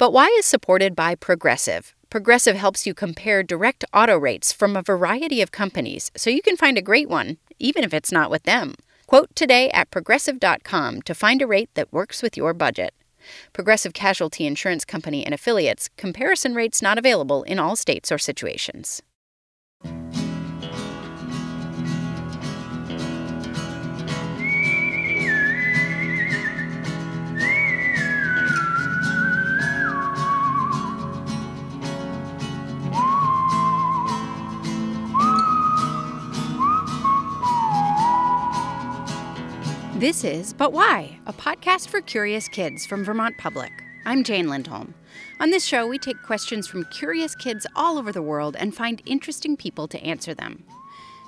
But Why is supported by Progressive. Progressive helps you compare direct auto rates from a variety of companies so you can find a great one, even if it's not with them. Quote today at progressive.com to find a rate that works with your budget. Progressive Casualty Insurance Company and affiliates. Comparison rates not available in all states or situations. This is But Why, a podcast for curious kids from Vermont Public. I'm Jane Lindholm. On this show, we take questions from curious kids all over the world and find interesting people to answer them.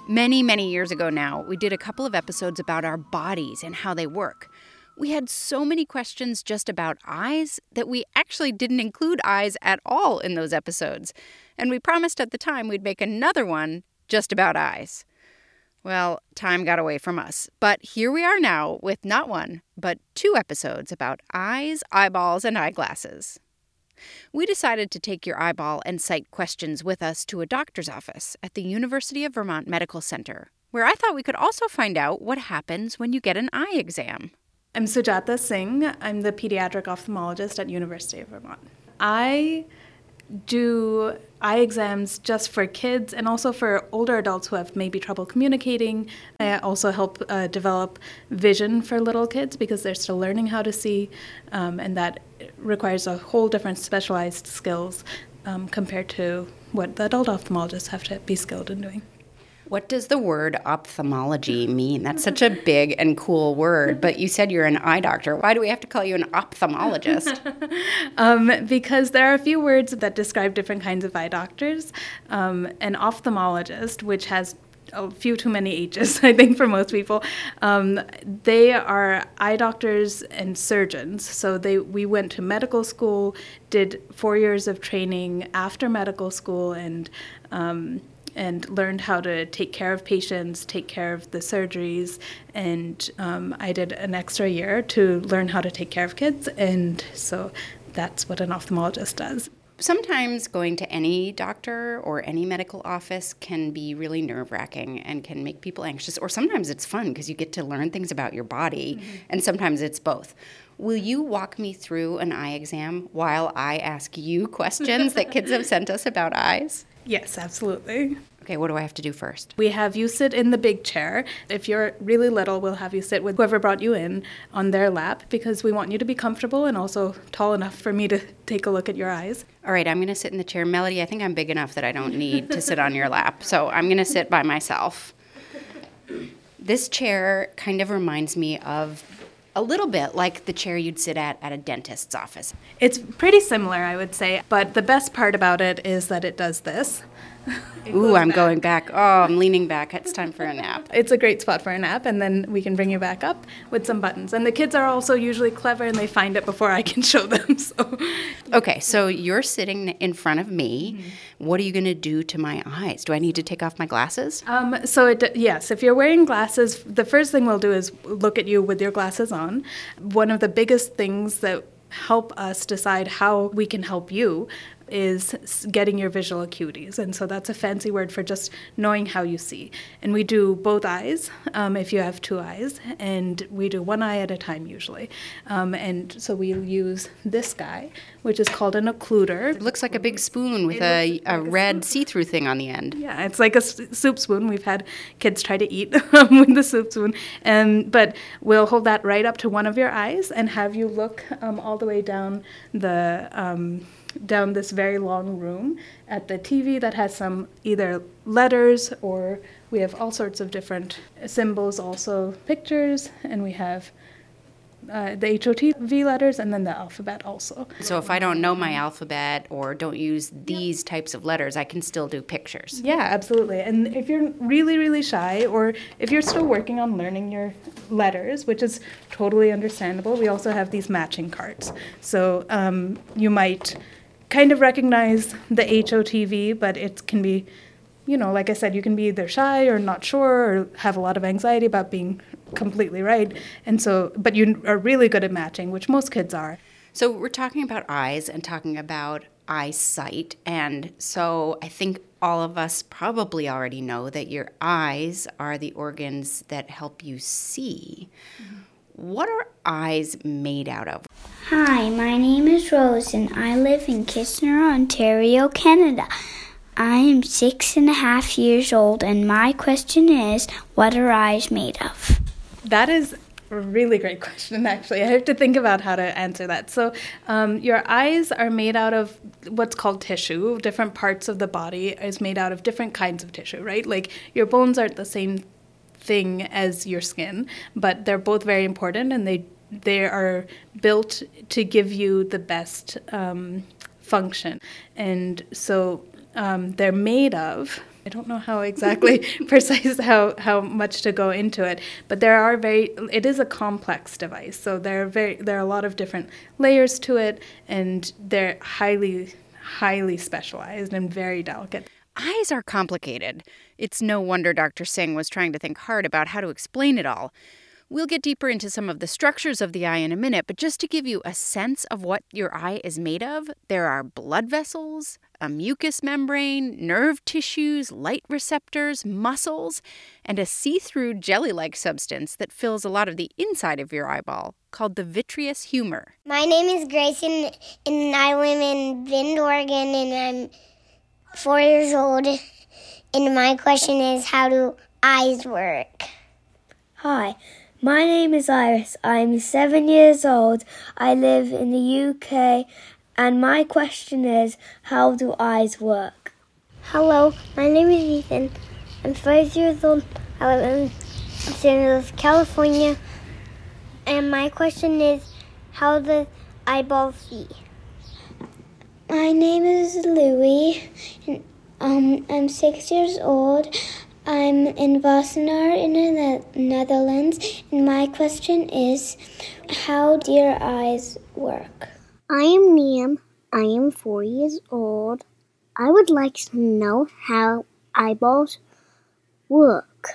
Many, many years ago now, we did a couple of episodes about our bodies and how they work. We had so many questions just about eyes that we actually didn't include eyes at all in those episodes. And we promised at the time we'd make another one just about eyes. Well, time got away from us. But here we are now with not one, but two episodes about eyes, eyeballs, and eyeglasses. We decided to take your eyeball and sight questions with us to a doctor's office at the University of Vermont Medical Center, where I thought we could also find out what happens when you get an eye exam. I'm Sujata Singh. I'm the pediatric ophthalmologist at University of Vermont. I do eye exams just for kids and also for older adults who have maybe trouble communicating. I also help uh, develop vision for little kids because they're still learning how to see, um, and that requires a whole different specialized skills um, compared to what the adult ophthalmologists have to be skilled in doing. What does the word ophthalmology mean? That's such a big and cool word, but you said you're an eye doctor. Why do we have to call you an ophthalmologist? um, because there are a few words that describe different kinds of eye doctors. Um, an ophthalmologist, which has a few too many H's, I think, for most people. Um, they are eye doctors and surgeons. So they we went to medical school, did four years of training after medical school, and um, and learned how to take care of patients, take care of the surgeries, and um, I did an extra year to learn how to take care of kids, and so that's what an ophthalmologist does. Sometimes going to any doctor or any medical office can be really nerve wracking and can make people anxious, or sometimes it's fun because you get to learn things about your body, mm-hmm. and sometimes it's both. Will you walk me through an eye exam while I ask you questions that kids have sent us about eyes? Yes, absolutely. Okay, what do I have to do first? We have you sit in the big chair. If you're really little, we'll have you sit with whoever brought you in on their lap because we want you to be comfortable and also tall enough for me to take a look at your eyes. All right, I'm going to sit in the chair. Melody, I think I'm big enough that I don't need to sit on your lap. So I'm going to sit by myself. This chair kind of reminds me of a little bit like the chair you'd sit at at a dentist's office. It's pretty similar, I would say, but the best part about it is that it does this. Ooh, I'm back. going back. Oh, I'm leaning back. It's time for a nap. It's a great spot for a nap, and then we can bring you back up with some buttons. And the kids are also usually clever, and they find it before I can show them. So, okay, so you're sitting in front of me. Mm-hmm. What are you going to do to my eyes? Do I need to take off my glasses? Um, so it, yes, if you're wearing glasses, the first thing we'll do is look at you with your glasses on. One of the biggest things that help us decide how we can help you is getting your visual acuities. And so that's a fancy word for just knowing how you see. And we do both eyes um, if you have two eyes, and we do one eye at a time usually. Um, and so we use this guy, which is called an occluder. It looks like a big spoon with a, a red see through thing on the end. Yeah, it's like a soup spoon. We've had kids try to eat with the soup spoon. And, but we'll hold that right up to one of your eyes and have you look um, all the way down the um, down this very long room at the TV that has some either letters or we have all sorts of different symbols, also pictures, and we have uh, the HOTV letters and then the alphabet also. So if I don't know my alphabet or don't use these types of letters, I can still do pictures. Yeah, absolutely. And if you're really, really shy or if you're still working on learning your letters, which is totally understandable, we also have these matching cards. So um, you might kind of recognize the HOTV, but it can be, you know, like I said, you can be either shy or not sure or have a lot of anxiety about being completely right. And so, but you are really good at matching, which most kids are. So we're talking about eyes and talking about eyesight. And so I think all of us probably already know that your eyes are the organs that help you see. Mm-hmm. What are eyes made out of? Hi, my name is Rose and I live in Kitchener, Ontario, Canada. I am six and a half years old, and my question is what are eyes made of? That is a really great question, actually. I have to think about how to answer that. So, um, your eyes are made out of what's called tissue. Different parts of the body is made out of different kinds of tissue, right? Like your bones aren't the same thing as your skin, but they're both very important and they they are built to give you the best um, function. And so um, they're made of. I don't know how exactly precise how, how much to go into it, but there are very it is a complex device. So there are very there are a lot of different layers to it and they're highly highly specialized and very delicate. Eyes are complicated. It's no wonder Dr. Singh was trying to think hard about how to explain it all. We'll get deeper into some of the structures of the eye in a minute, but just to give you a sense of what your eye is made of, there are blood vessels, a mucous membrane, nerve tissues, light receptors, muscles, and a see through jelly like substance that fills a lot of the inside of your eyeball called the vitreous humor. My name is Grayson, and I live in Bend, Oregon, and I'm four years old. And my question is how do eyes work? Hi. My name is Iris. I'm seven years old. I live in the UK, and my question is how do eyes work? Hello, my name is Ethan. I'm five years old. I live in San Jose, California, and my question is how does eyeball see? My name is Louie. And, um, I'm six years old. I'm in Wassenaar in the Netherlands, and my question is How do your eyes work? I am Niam. I am four years old. I would like to know how eyeballs work.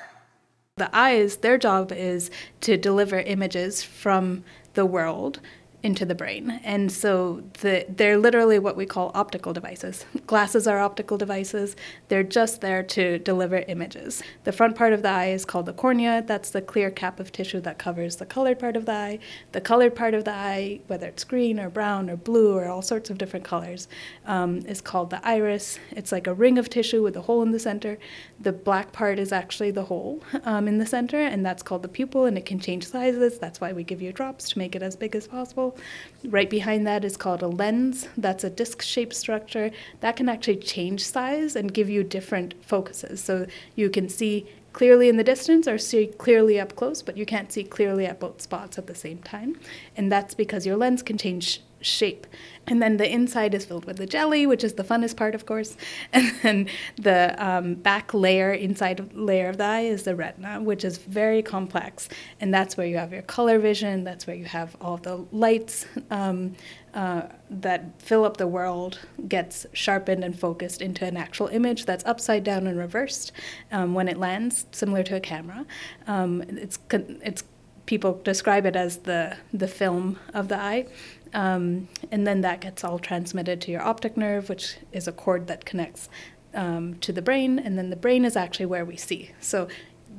The eyes, their job is to deliver images from the world into the brain. And so the, they're literally what we call optical devices. Glasses are optical devices. They're just there to deliver images. The front part of the eye is called the cornea. That's the clear cap of tissue that covers the colored part of the eye. The colored part of the eye, whether it's green or brown or blue or all sorts of different colors, um, is called the iris. It's like a ring of tissue with a hole in the center. The black part is actually the hole um, in the center, and that's called the pupil, and it can change sizes. That's why we give you drops to make it as big as possible. Right behind that is called a lens. That's a disc shaped structure that can actually change size and give you different focuses. So you can see clearly in the distance or see clearly up close, but you can't see clearly at both spots at the same time. And that's because your lens can change shape. And then the inside is filled with the jelly, which is the funnest part, of course. And then the um, back layer, inside layer of the eye, is the retina, which is very complex. And that's where you have your color vision, that's where you have all the lights um, uh, that fill up the world, gets sharpened and focused into an actual image that's upside down and reversed um, when it lands, similar to a camera. Um, it's, it's people describe it as the the film of the eye. Um, and then that gets all transmitted to your optic nerve, which is a cord that connects um, to the brain, and then the brain is actually where we see. So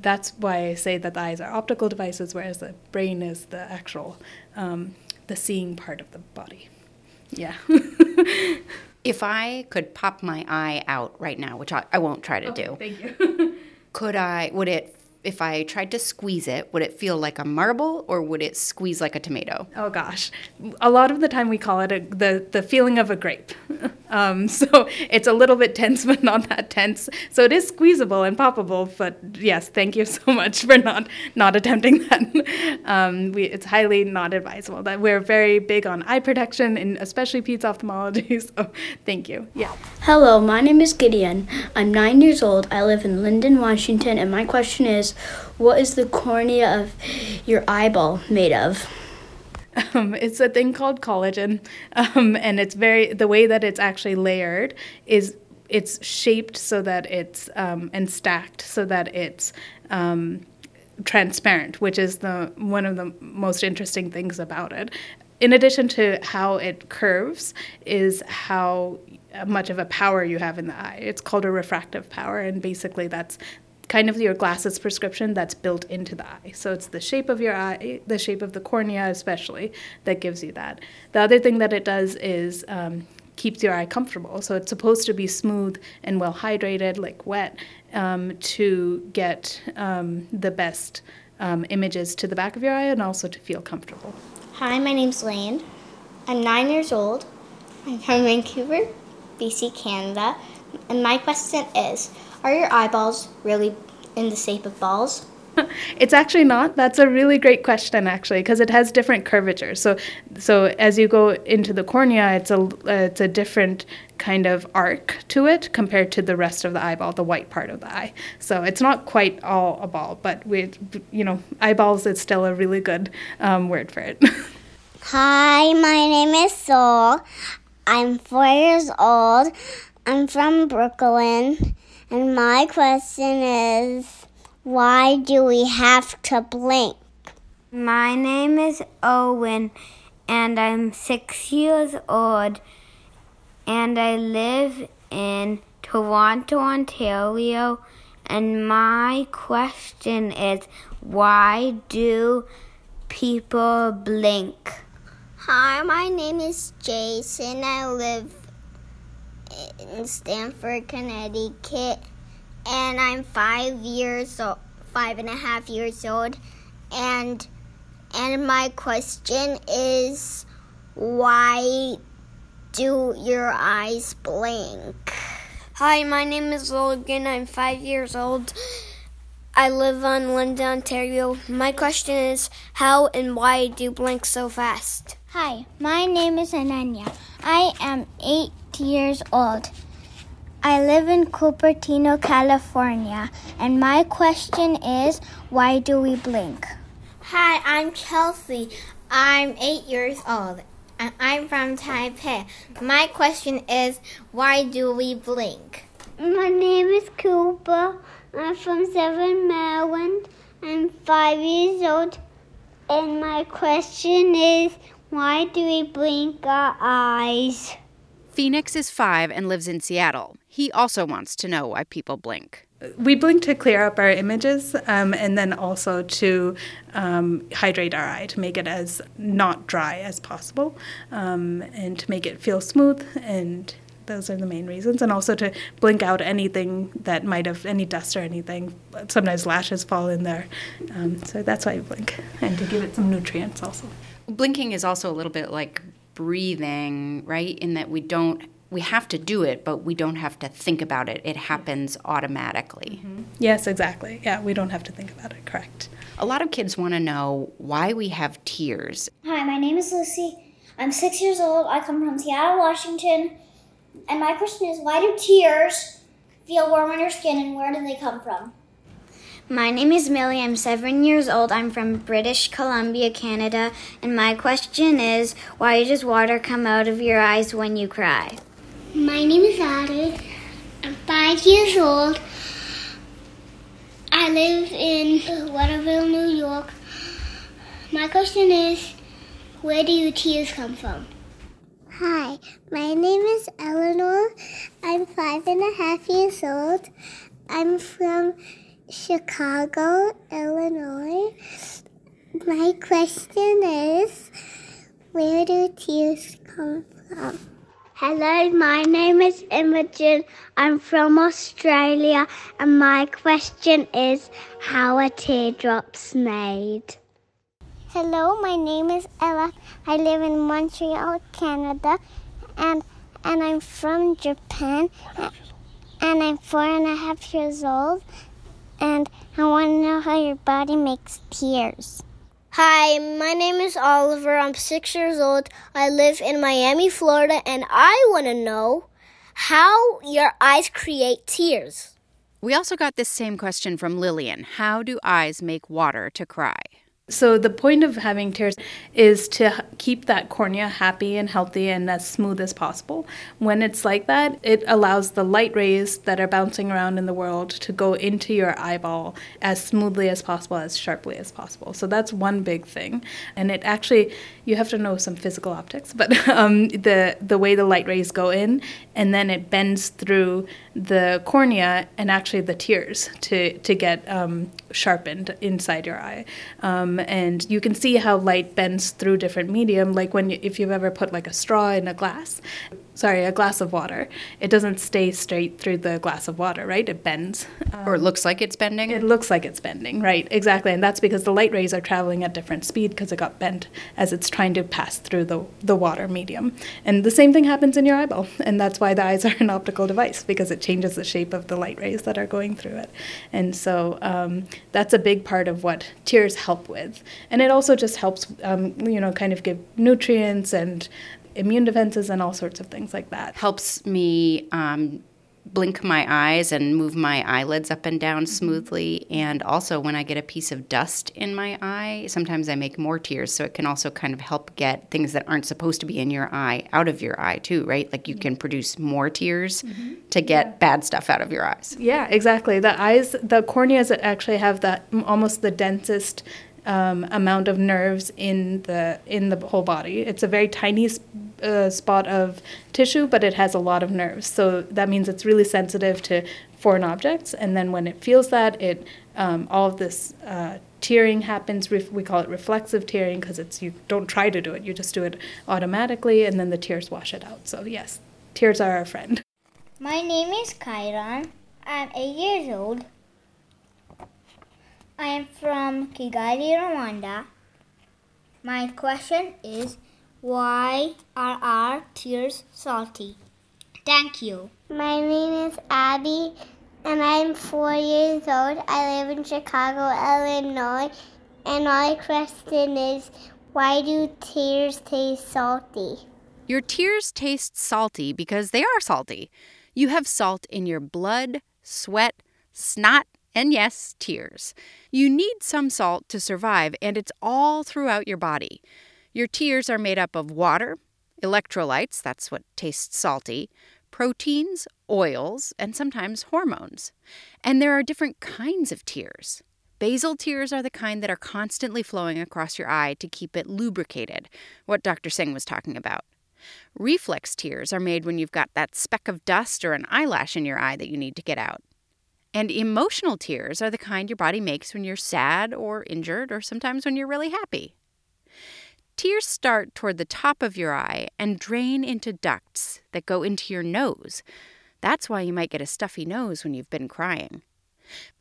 that's why I say that the eyes are optical devices, whereas the brain is the actual, um, the seeing part of the body. Yeah. if I could pop my eye out right now, which I, I won't try to okay, do, thank you. could I? Would it if I tried to squeeze it, would it feel like a marble or would it squeeze like a tomato? Oh gosh, a lot of the time we call it a, the the feeling of a grape. um, so it's a little bit tense, but not that tense. So it is squeezable and poppable. But yes, thank you so much for not not attempting that. um, we, it's highly not advisable. That we're very big on eye protection, and especially peds ophthalmology. So thank you. Yeah. Hello, my name is Gideon. I'm nine years old. I live in Lynden, Washington, and my question is what is the cornea of your eyeball made of? Um, it's a thing called collagen, um, and it's very the way that it's actually layered is it's shaped so that it's um, and stacked so that it's um, transparent, which is the one of the most interesting things about it. in addition to how it curves, is how much of a power you have in the eye. It's called a refractive power, and basically that's kind of your glasses prescription that's built into the eye. So it's the shape of your eye, the shape of the cornea especially, that gives you that. The other thing that it does is um, keeps your eye comfortable. So it's supposed to be smooth and well hydrated, like wet, um, to get um, the best um, images to the back of your eye and also to feel comfortable. Hi, my name's Lane. I'm nine years old. I'm from Vancouver, BC, Canada. And my question is Are your eyeballs really in the shape of balls? it's actually not. That's a really great question, actually, because it has different curvatures. So, so as you go into the cornea, it's a uh, it's a different kind of arc to it compared to the rest of the eyeball, the white part of the eye. So it's not quite all a ball, but we, you know, eyeballs is still a really good um, word for it. Hi, my name is Sol. I'm four years old. I'm from Brooklyn, and my question is why do we have to blink? My name is Owen, and I'm six years old, and I live in Toronto, Ontario. And my question is why do people blink? Hi, my name is Jason. I live in Stamford, Connecticut and I'm five years old, five and a half years old, and and my question is, why do your eyes blink? Hi, my name is Logan. I'm five years old. I live on London, Ontario. My question is, how and why do you blink so fast? Hi, my name is Ananya. I am eight years old. I live in Cupertino, California, and my question is why do we blink? Hi, I'm Chelsea. I'm eight years old, and I'm from Taipei. My question is why do we blink? My name is Cooper. I'm from Severn, Maryland. I'm five years old, and my question is why do we blink our eyes? Phoenix is five and lives in Seattle. He also wants to know why people blink. We blink to clear up our images um, and then also to um, hydrate our eye, to make it as not dry as possible um, and to make it feel smooth. And those are the main reasons. And also to blink out anything that might have, any dust or anything. Sometimes lashes fall in there. Um, so that's why we blink. And to give it some nutrients also. Blinking is also a little bit like breathing, right? In that we don't we have to do it, but we don't have to think about it. It happens automatically. Mm-hmm. Yes, exactly. Yeah, we don't have to think about it. Correct. A lot of kids want to know why we have tears. Hi, my name is Lucy. I'm six years old. I come from Seattle, Washington. And my question is why do tears feel warm on your skin and where do they come from? My name is Millie. I'm seven years old. I'm from British Columbia, Canada. And my question is why does water come out of your eyes when you cry? My name is Addie. I'm five years old. I live in Waterville, New York. My question is where do your tears come from? Hi, my name is Eleanor. I'm five and a half years old. I'm from Chicago, Illinois. My question is where do tears come from? Hello, my name is Imogen. I'm from Australia, and my question is how are teardrops made? Hello, my name is Ella. I live in Montreal, Canada, and and I'm from Japan, and I'm four and a half years old and I want to know how your body makes tears. Hi, my name is Oliver. I'm six years old. I live in Miami, Florida, and I want to know how your eyes create tears. We also got this same question from Lillian How do eyes make water to cry? So, the point of having tears is to keep that cornea happy and healthy and as smooth as possible. When it's like that, it allows the light rays that are bouncing around in the world to go into your eyeball as smoothly as possible, as sharply as possible. So, that's one big thing. And it actually, you have to know some physical optics, but um, the, the way the light rays go in and then it bends through the cornea and actually the tears to, to get um, sharpened inside your eye. Um, and you can see how light bends through different medium, like when you, if you've ever put like a straw in a glass, sorry, a glass of water, it doesn't stay straight through the glass of water, right? It bends. Um, or it looks like it's bending? It looks like it's bending, right, exactly. And that's because the light rays are traveling at different speed because it got bent as it's trying to pass through the, the water medium. And the same thing happens in your eyeball. And that's why the eyes are an optical device because it changes the shape of the light rays that are going through it. And so um, that's a big part of what tears help with. And it also just helps, um, you know, kind of give nutrients and immune defenses and all sorts of things like that. Helps me um, blink my eyes and move my eyelids up and down smoothly. And also, when I get a piece of dust in my eye, sometimes I make more tears. So it can also kind of help get things that aren't supposed to be in your eye out of your eye, too, right? Like you can produce more tears mm-hmm. to get yeah. bad stuff out of your eyes. Yeah, exactly. The eyes, the corneas actually have that almost the densest um, amount of nerves in the in the whole body. It's a very tiny uh, spot of tissue, but it has a lot of nerves. So that means it's really sensitive to foreign objects. And then when it feels that, it um, all of this uh, tearing happens. We call it reflexive tearing because it's you don't try to do it; you just do it automatically, and then the tears wash it out. So yes, tears are our friend. My name is Kyron. I'm eight years old. I am from Kigali, Rwanda. My question is why are our tears salty? Thank you. My name is Abby and I'm four years old. I live in Chicago, Illinois. And my question is why do tears taste salty? Your tears taste salty because they are salty. You have salt in your blood, sweat, snot, and yes, tears. You need some salt to survive, and it's all throughout your body. Your tears are made up of water, electrolytes, that's what tastes salty, proteins, oils, and sometimes hormones. And there are different kinds of tears. Basal tears are the kind that are constantly flowing across your eye to keep it lubricated, what Dr. Singh was talking about. Reflex tears are made when you've got that speck of dust or an eyelash in your eye that you need to get out. And emotional tears are the kind your body makes when you're sad or injured, or sometimes when you're really happy. Tears start toward the top of your eye and drain into ducts that go into your nose. That's why you might get a stuffy nose when you've been crying.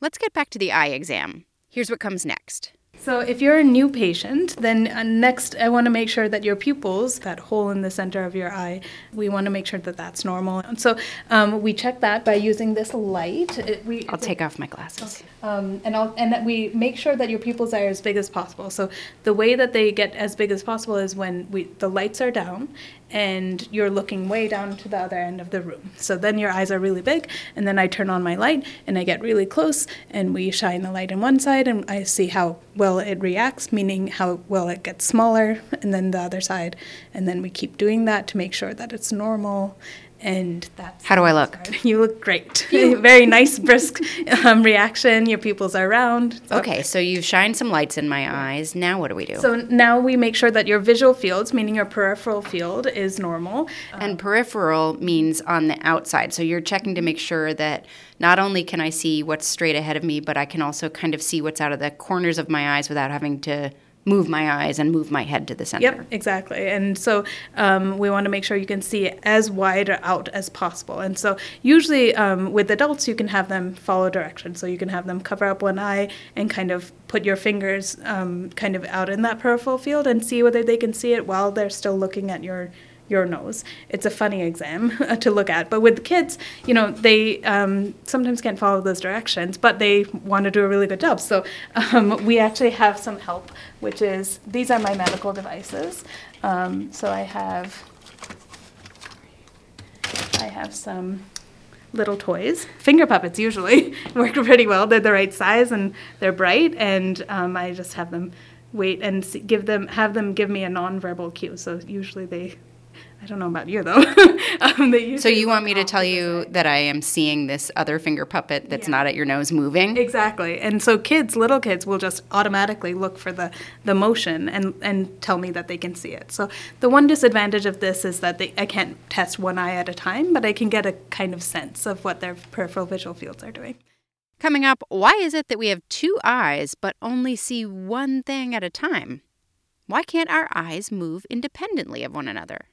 Let's get back to the eye exam. Here's what comes next. So, if you're a new patient, then uh, next I want to make sure that your pupils, that hole in the center of your eye, we want to make sure that that's normal. And so, um, we check that by using this light. It, we, I'll take off my glasses. Okay. Um, and I'll, and we make sure that your pupils are as big as possible. So, the way that they get as big as possible is when we the lights are down and you're looking way down to the other end of the room. So then your eyes are really big, and then I turn on my light and I get really close, and we shine the light in one side, and I see how well it reacts, meaning how well it gets smaller, and then the other side, and then we keep doing that to make sure that it's normal and that's how do I look? You look great. Very nice, brisk um, reaction. Your pupils are round. So. Okay, so you've shined some lights in my eyes. Now what do we do? So now we make sure that your visual fields, meaning your peripheral field, is normal. And um, peripheral means on the outside. So you're checking to make sure that not only can I see what's straight ahead of me, but I can also kind of see what's out of the corners of my eyes without having to move my eyes and move my head to the center. Yep, exactly. And so um, we want to make sure you can see as wide out as possible. And so usually um, with adults, you can have them follow directions. So you can have them cover up one eye and kind of put your fingers um, kind of out in that peripheral field and see whether they can see it while they're still looking at your your nose. It's a funny exam to look at. But with the kids, you know, they um, sometimes can't follow those directions, but they want to do a really good job. So um, we actually have some help, which is these are my medical devices. Um, so I have I have some little toys, finger puppets usually work pretty well. They're the right size and they're bright, and um, I just have them wait and give them have them give me a nonverbal cue. So usually they don't know about you though. um, so you want me to tell you that I am seeing this other finger puppet that's yeah. not at your nose moving? Exactly. And so kids, little kids, will just automatically look for the, the motion and, and tell me that they can see it. So the one disadvantage of this is that they, I can't test one eye at a time, but I can get a kind of sense of what their peripheral visual fields are doing. Coming up, why is it that we have two eyes but only see one thing at a time? Why can't our eyes move independently of one another?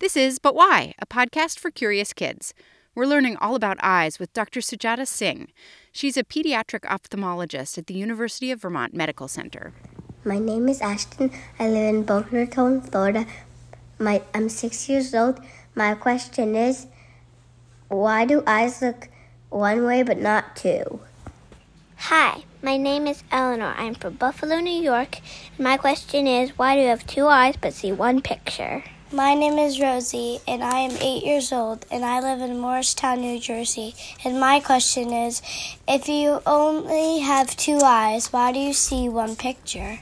This is But Why, a podcast for curious kids. We're learning all about eyes with Dr. Sujata Singh. She's a pediatric ophthalmologist at the University of Vermont Medical Center. My name is Ashton. I live in Boca Raton, Florida. My, I'm six years old. My question is why do eyes look one way but not two? Hi, my name is Eleanor. I'm from Buffalo, New York. My question is why do you have two eyes but see one picture? My name is Rosie, and I am eight years old, and I live in Morristown, New Jersey. And my question is if you only have two eyes, why do you see one picture?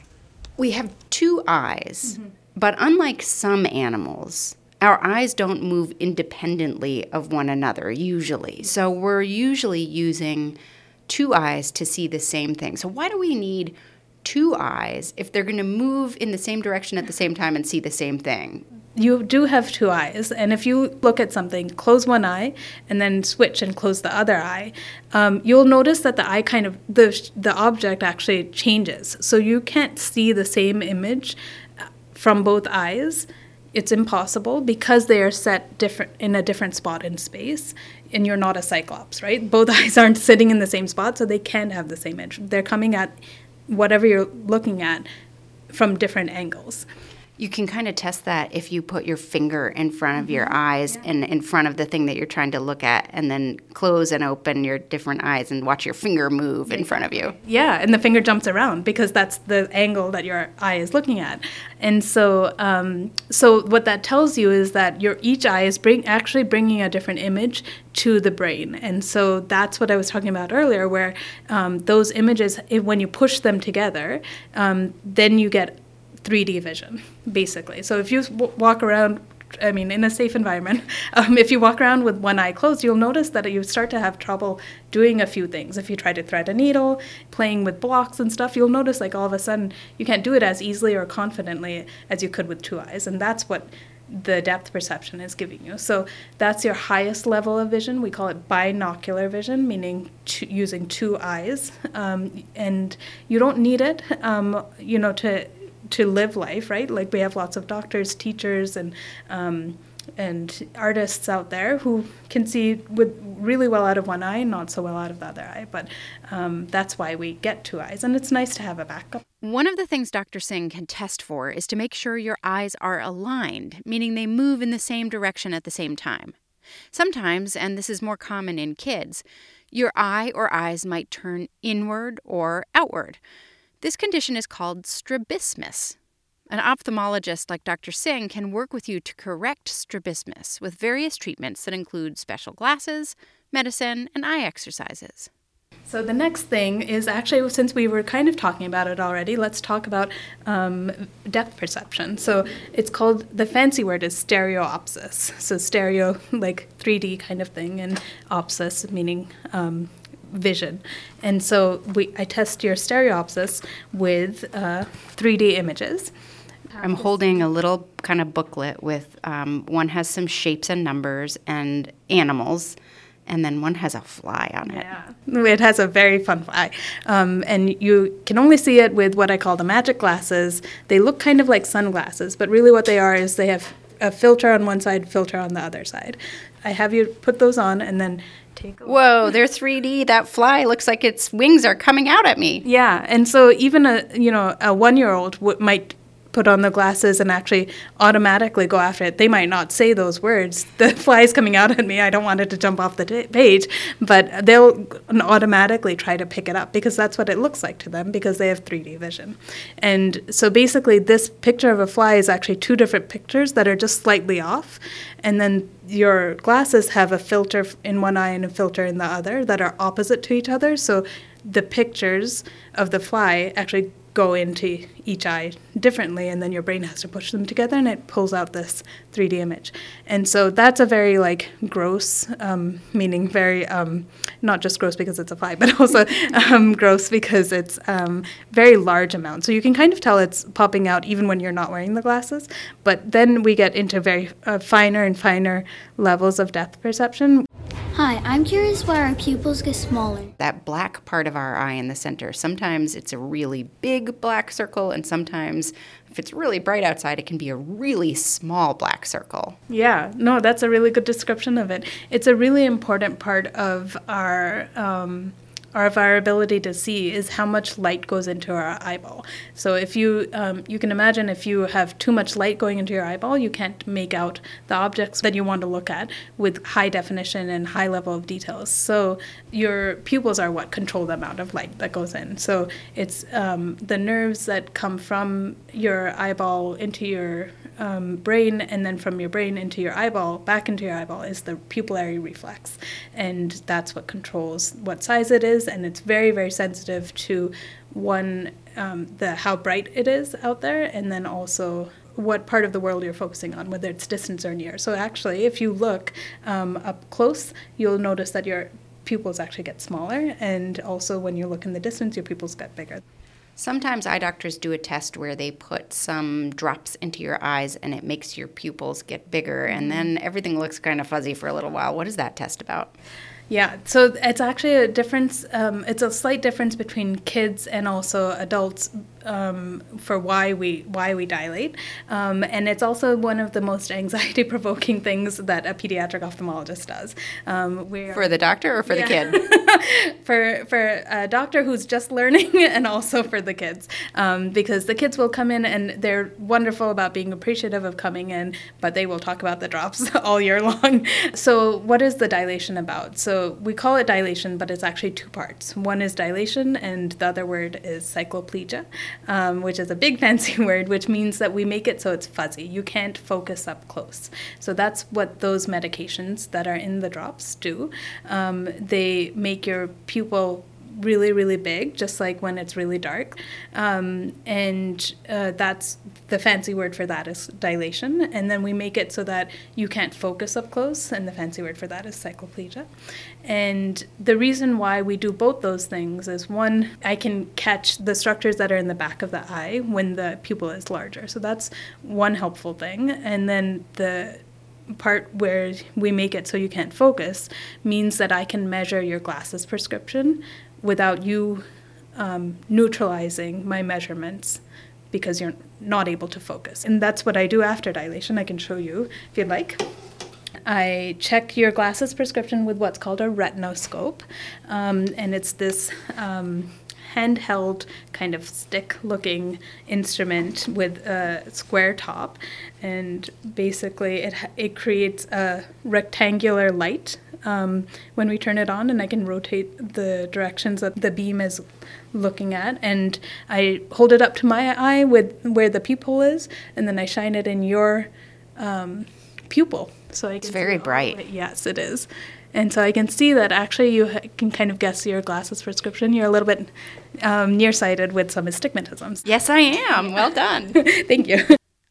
We have two eyes, mm-hmm. but unlike some animals, our eyes don't move independently of one another usually. So we're usually using two eyes to see the same thing. So why do we need two eyes if they're going to move in the same direction at the same time and see the same thing? You do have two eyes and if you look at something close one eye and then switch and close the other eye um, you'll notice that the eye kind of the, the object actually changes. So you can't see the same image uh, from both eyes. It's impossible because they are set different in a different spot in space and you're not a cyclops right? Both eyes aren't sitting in the same spot so they can't have the same image. They're coming at whatever you're looking at from different angles you can kind of test that if you put your finger in front of your mm-hmm. eyes yeah. and in front of the thing that you're trying to look at, and then close and open your different eyes and watch your finger move in front of you. Yeah, and the finger jumps around because that's the angle that your eye is looking at. And so, um, so what that tells you is that your each eye is bring actually bringing a different image to the brain. And so that's what I was talking about earlier, where um, those images, if, when you push them together, um, then you get 3D vision, basically. So if you w- walk around, I mean, in a safe environment, um, if you walk around with one eye closed, you'll notice that you start to have trouble doing a few things. If you try to thread a needle, playing with blocks and stuff, you'll notice like all of a sudden you can't do it as easily or confidently as you could with two eyes. And that's what the depth perception is giving you. So that's your highest level of vision. We call it binocular vision, meaning using two eyes. Um, and you don't need it, um, you know, to to live life, right? Like we have lots of doctors, teachers, and um, and artists out there who can see with really well out of one eye, not so well out of the other eye. But um, that's why we get two eyes, and it's nice to have a backup. One of the things Dr. Singh can test for is to make sure your eyes are aligned, meaning they move in the same direction at the same time. Sometimes, and this is more common in kids, your eye or eyes might turn inward or outward. This condition is called strabismus. An ophthalmologist like Dr. Singh can work with you to correct strabismus with various treatments that include special glasses, medicine, and eye exercises. So, the next thing is actually, since we were kind of talking about it already, let's talk about um, depth perception. So, it's called the fancy word is stereopsis. So, stereo, like 3D kind of thing, and opsis, meaning um, vision. And so we, I test your stereopsis with uh, 3D images. I'm holding a little kind of booklet with um, one has some shapes and numbers and animals, and then one has a fly on it. Yeah, it has a very fun fly. Um, and you can only see it with what I call the magic glasses. They look kind of like sunglasses, but really what they are is they have a filter on one side, filter on the other side. I have you put those on and then take a Whoa, they're 3D. That fly looks like its wings are coming out at me. Yeah, and so even a you know a one year old w- might put on the glasses and actually automatically go after it. They might not say those words. The fly is coming out at me. I don't want it to jump off the t- page, but they'll automatically try to pick it up because that's what it looks like to them because they have 3D vision. And so basically, this picture of a fly is actually two different pictures that are just slightly off. And then your glasses have a filter in one eye and a filter in the other that are opposite to each other. So the pictures of the fly actually go into each eye differently and then your brain has to push them together and it pulls out this 3d image. And so that's a very like gross um, meaning very um, not just gross because it's a fly but also um, gross because it's um, very large amount so you can kind of tell it's popping out even when you're not wearing the glasses but then we get into very uh, finer and finer levels of depth perception Hi, I'm curious why our pupils get smaller. That black part of our eye in the center, sometimes it's a really big black circle, and sometimes if it's really bright outside, it can be a really small black circle. Yeah, no, that's a really good description of it. It's a really important part of our. Um, of our ability to see is how much light goes into our eyeball. So if you um, you can imagine if you have too much light going into your eyeball, you can't make out the objects that you want to look at with high definition and high level of details. So your pupils are what control the amount of light that goes in. So it's um, the nerves that come from your eyeball into your um, brain and then from your brain into your eyeball back into your eyeball is the pupillary reflex and that's what controls what size it is and it's very very sensitive to one um, the how bright it is out there and then also what part of the world you're focusing on, whether it's distance or near. So actually, if you look um, up close, you'll notice that your pupils actually get smaller, and also when you look in the distance, your pupils get bigger. Sometimes eye doctors do a test where they put some drops into your eyes and it makes your pupils get bigger, and then everything looks kind of fuzzy for a little while. What is that test about? Yeah, so it's actually a difference. Um, it's a slight difference between kids and also adults um, for why we why we dilate, um, and it's also one of the most anxiety-provoking things that a pediatric ophthalmologist does. Um, for the doctor or for yeah. the kid? for for a doctor who's just learning, and also for the kids, um, because the kids will come in and they're wonderful about being appreciative of coming in, but they will talk about the drops all year long. So, what is the dilation about? So we call it dilation, but it's actually two parts. One is dilation, and the other word is cycloplegia um, which is a big fancy word, which means that we make it so it's fuzzy. You can't focus up close. So that's what those medications that are in the drops do. Um, they make your pupil really, really big, just like when it's really dark. Um, and uh, that's the fancy word for that is dilation. And then we make it so that you can't focus up close, and the fancy word for that is cycloplegia. And the reason why we do both those things is one, I can catch the structures that are in the back of the eye when the pupil is larger. So that's one helpful thing. And then the part where we make it so you can't focus means that I can measure your glasses prescription without you um, neutralizing my measurements because you're not able to focus. And that's what I do after dilation. I can show you if you'd like. I check your glasses prescription with what's called a retinoscope, um, and it's this um, handheld kind of stick looking instrument with a square top. And basically it it creates a rectangular light um, when we turn it on and I can rotate the directions that the beam is looking at. And I hold it up to my eye with where the pupil is and then I shine it in your um, pupil so I it's very bright yes it is and so I can see that actually you can kind of guess your glasses prescription. You're a little bit um, nearsighted with some astigmatisms. Yes, I am. Well done. Thank you.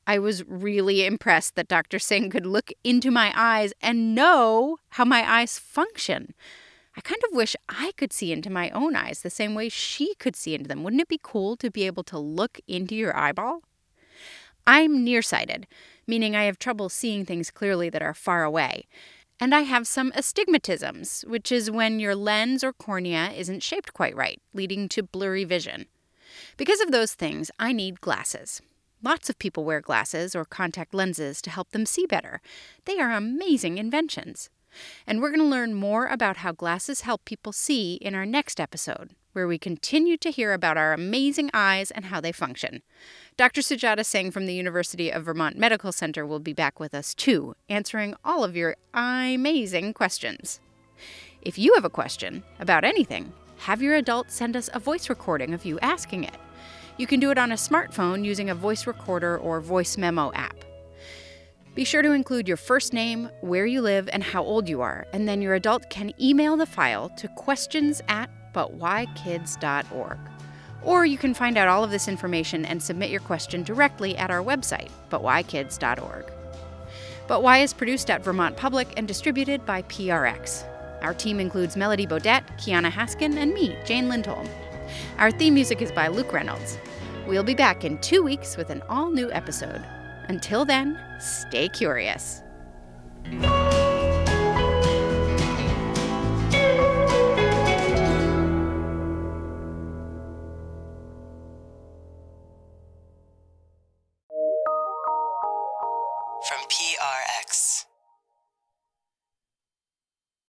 I was really impressed that Dr. Singh could look into my eyes and know how my eyes function. I kind of wish I could see into my own eyes the same way she could see into them. Wouldn't it be cool to be able to look into your eyeball? I'm nearsighted, meaning I have trouble seeing things clearly that are far away. And I have some astigmatisms, which is when your lens or cornea isn't shaped quite right, leading to blurry vision. Because of those things, I need glasses. Lots of people wear glasses or contact lenses to help them see better. They are amazing inventions. And we're going to learn more about how glasses help people see in our next episode, where we continue to hear about our amazing eyes and how they function. Dr. Sujata Singh from the University of Vermont Medical Center will be back with us too, answering all of your amazing questions. If you have a question about anything, have your adult send us a voice recording of you asking it. You can do it on a smartphone using a voice recorder or voice memo app. Be sure to include your first name, where you live, and how old you are, and then your adult can email the file to questions at butwhykids.org. Or you can find out all of this information and submit your question directly at our website, butwhykids.org. But Why is produced at Vermont Public and distributed by PRX. Our team includes Melody Bodette, Kiana Haskin, and me, Jane Lindholm. Our theme music is by Luke Reynolds. We'll be back in two weeks with an all new episode. Until then, stay curious.